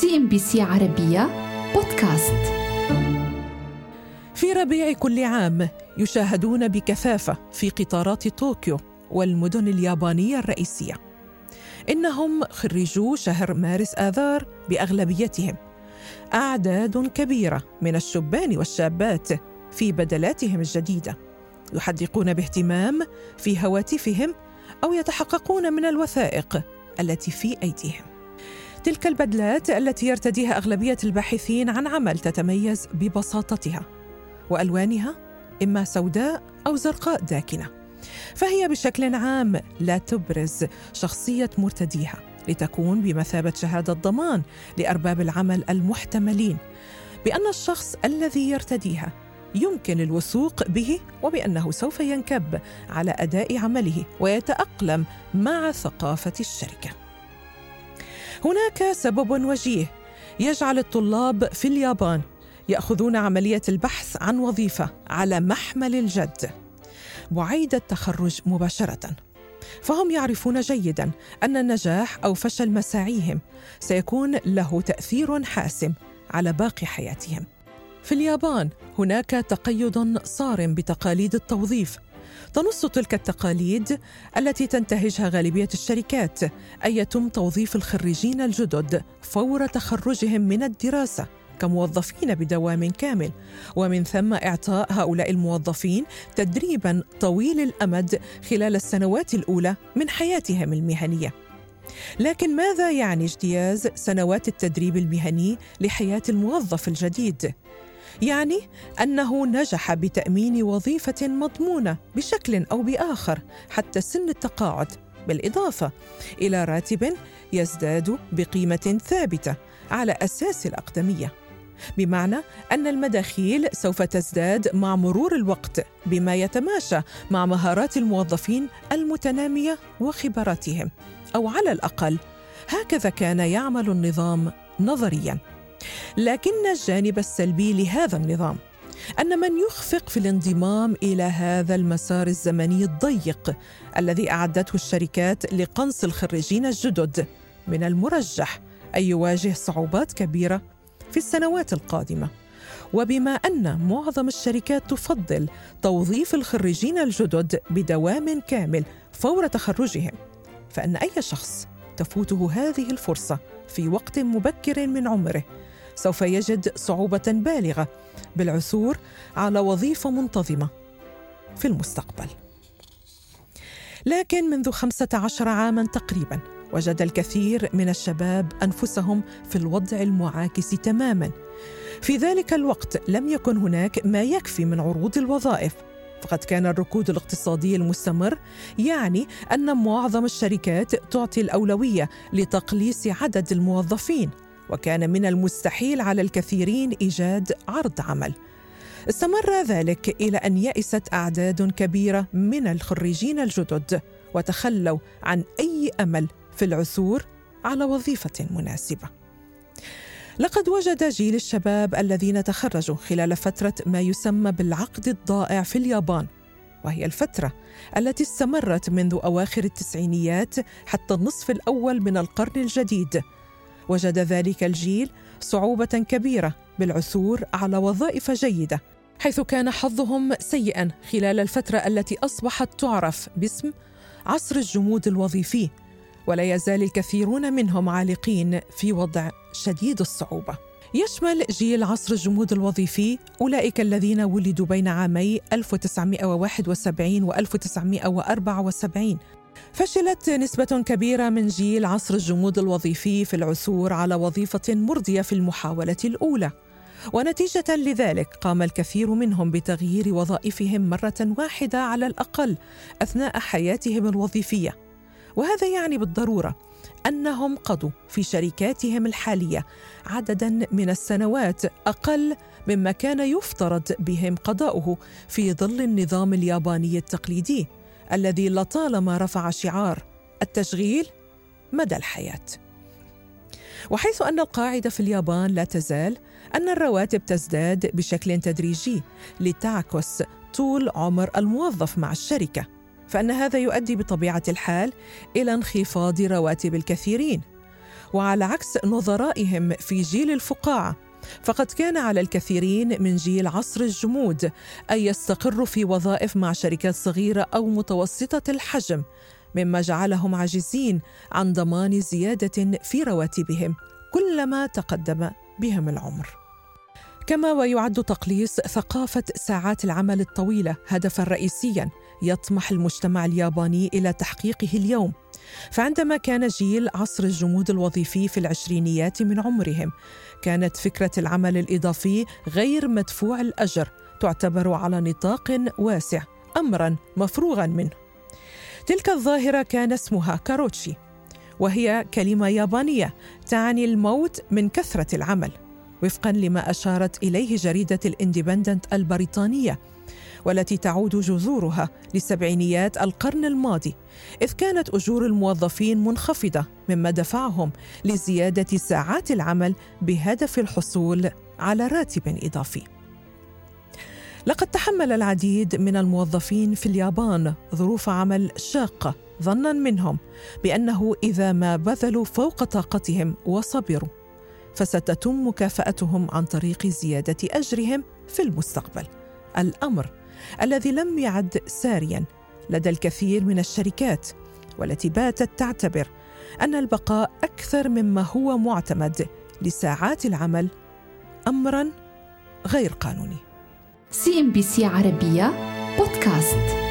CNBC عربية بودكاست. في ربيع كل عام يشاهدون بكثافة في قطارات طوكيو والمدن اليابانية الرئيسية. إنهم خريجو شهر مارس آذار بأغلبيتهم. أعداد كبيرة من الشبان والشابات في بدلاتهم الجديدة. يحدقون باهتمام في هواتفهم أو يتحققون من الوثائق التي في أيديهم. تلك البدلات التي يرتديها أغلبية الباحثين عن عمل تتميز ببساطتها وألوانها إما سوداء أو زرقاء داكنة. فهي بشكل عام لا تبرز شخصية مرتديها لتكون بمثابة شهادة ضمان لأرباب العمل المحتملين بأن الشخص الذي يرتديها يمكن الوثوق به وبأنه سوف ينكب على أداء عمله ويتأقلم مع ثقافة الشركة. هناك سبب وجيه يجعل الطلاب في اليابان يأخذون عملية البحث عن وظيفة على محمل الجد بعيد التخرج مباشرة. فهم يعرفون جيدا أن النجاح أو فشل مساعيهم سيكون له تأثير حاسم على باقي حياتهم. في اليابان هناك تقيد صارم بتقاليد التوظيف تنص تلك التقاليد التي تنتهجها غالبية الشركات ان يتم توظيف الخريجين الجدد فور تخرجهم من الدراسة كموظفين بدوام كامل. ومن ثم إعطاء هؤلاء الموظفين تدريبا طويل الأمد خلال السنوات الأولى من حياتهم المهنية. لكن ماذا يعني اجتياز سنوات التدريب المهني لحياة الموظف الجديد؟ يعني أنه نجح بتأمين وظيفة مضمونة بشكل أو بآخر حتى سن التقاعد بالإضافة إلى راتب يزداد بقيمة ثابتة على أساس الأقدمية. بمعنى أن المداخيل سوف تزداد مع مرور الوقت بما يتماشى مع مهارات الموظفين المتنامية وخبراتهم أو على الأقل هكذا كان يعمل النظام نظريا. لكن الجانب السلبي لهذا النظام أن من يخفق في الانضمام إلى هذا المسار الزمني الضيق الذي أعدته الشركات لقنص الخريجين الجدد من المرجح أن يواجه صعوبات كبيرة في السنوات القادمة. وبما أن معظم الشركات تفضل توظيف الخريجين الجدد بدوام كامل فور تخرجهم فأن أي شخص تفوته هذه الفرصة في وقت مبكر من عمره سوف يجد صعوبة بالغة بالعثور على وظيفة منتظمة في المستقبل. لكن منذ خمسة عشر عاما تقريبا وجد الكثير من الشباب أنفسهم في الوضع المعاكس تماما. في ذلك الوقت لم يكن هناك ما يكفي من عروض الوظائف فقد كان الركود الاقتصادي المستمر يعني أن معظم الشركات تعطي الأولوية لتقليص عدد الموظفين وكان من المستحيل على الكثيرين إيجاد عرض عمل. استمر ذلك إلى أن يئست أعداد كبيرة من الخريجين الجدد وتخلوا عن أي أمل في العثور على وظيفة مناسبة. لقد وجد جيل الشباب الذين تخرجوا خلال فترة ما يسمى بالعقد الضائع في اليابان وهي الفترة التي استمرت منذ أواخر التسعينيات حتى النصف الأول من القرن الجديد. وجد ذلك الجيل صعوبة كبيرة بالعثور على وظائف جيدة حيث كان حظهم سيئا خلال الفترة التي أصبحت تعرف باسم عصر الجمود الوظيفي ولا يزال الكثيرون منهم عالقين في وضع شديد الصعوبة. يشمل جيل عصر الجمود الوظيفي أولئك الذين ولدوا بين عامي 1971 و 1974 فشلت نسبة كبيرة من جيل عصر الجمود الوظيفي في العثور على وظيفة مرضية في المحاولة الأولى. ونتيجة لذلك قام الكثير منهم بتغيير وظائفهم مرة واحدة على الأقل أثناء حياتهم الوظيفية. وهذا يعني بالضرورة أنهم قضوا في شركاتهم الحالية عددا من السنوات أقل مما كان يفترض بهم قضاؤه في ظل النظام الياباني التقليدي. الذي لطالما رفع شعار التشغيل مدى الحياة. وحيث أن القاعدة في اليابان لا تزال أن الرواتب تزداد بشكل تدريجي لتعكس طول عمر الموظف مع الشركة فأن هذا يؤدي بطبيعة الحال إلى انخفاض رواتب الكثيرين. وعلى عكس نظرائهم في جيل الفقاعة فقد كان على الكثيرين من جيل عصر الجمود أن يستقروا في وظائف مع شركات صغيرة أو متوسطة الحجم مما جعلهم عاجزين عن ضمان زيادة في رواتبهم كلما تقدم بهم العمر. كما ويعد تقليص ثقافة ساعات العمل الطويلة هدفا رئيسيا يطمح المجتمع الياباني إلى تحقيقه اليوم. فعندما كان جيل عصر الجمود الوظيفي في العشرينيات من عمرهم كانت فكرة العمل الإضافي غير مدفوع الأجر تعتبر على نطاق واسع أمرا مفروغا منه. تلك الظاهرة كان اسمها كاروتشي وهي كلمة يابانية تعني الموت من كثرة العمل وفقا لما أشارت إليه جريدة الاندبندنت البريطانية. والتي تعود جذورها لسبعينيات القرن الماضي إذ كانت أجور الموظفين منخفضة مما دفعهم لزيادة ساعات العمل بهدف الحصول على راتب إضافي. لقد تحمل العديد من الموظفين في اليابان ظروف عمل شاقة ظنا منهم بأنه إذا ما بذلوا فوق طاقتهم وصبروا فستتم مكافأتهم عن طريق زيادة أجرهم في المستقبل. الأمر الذي لم يعد ساريا لدى الكثير من الشركات والتي باتت تعتبر أن البقاء أكثر مما هو معتمد لساعات العمل امرا غير قانوني. CNBC عربية بودكاست.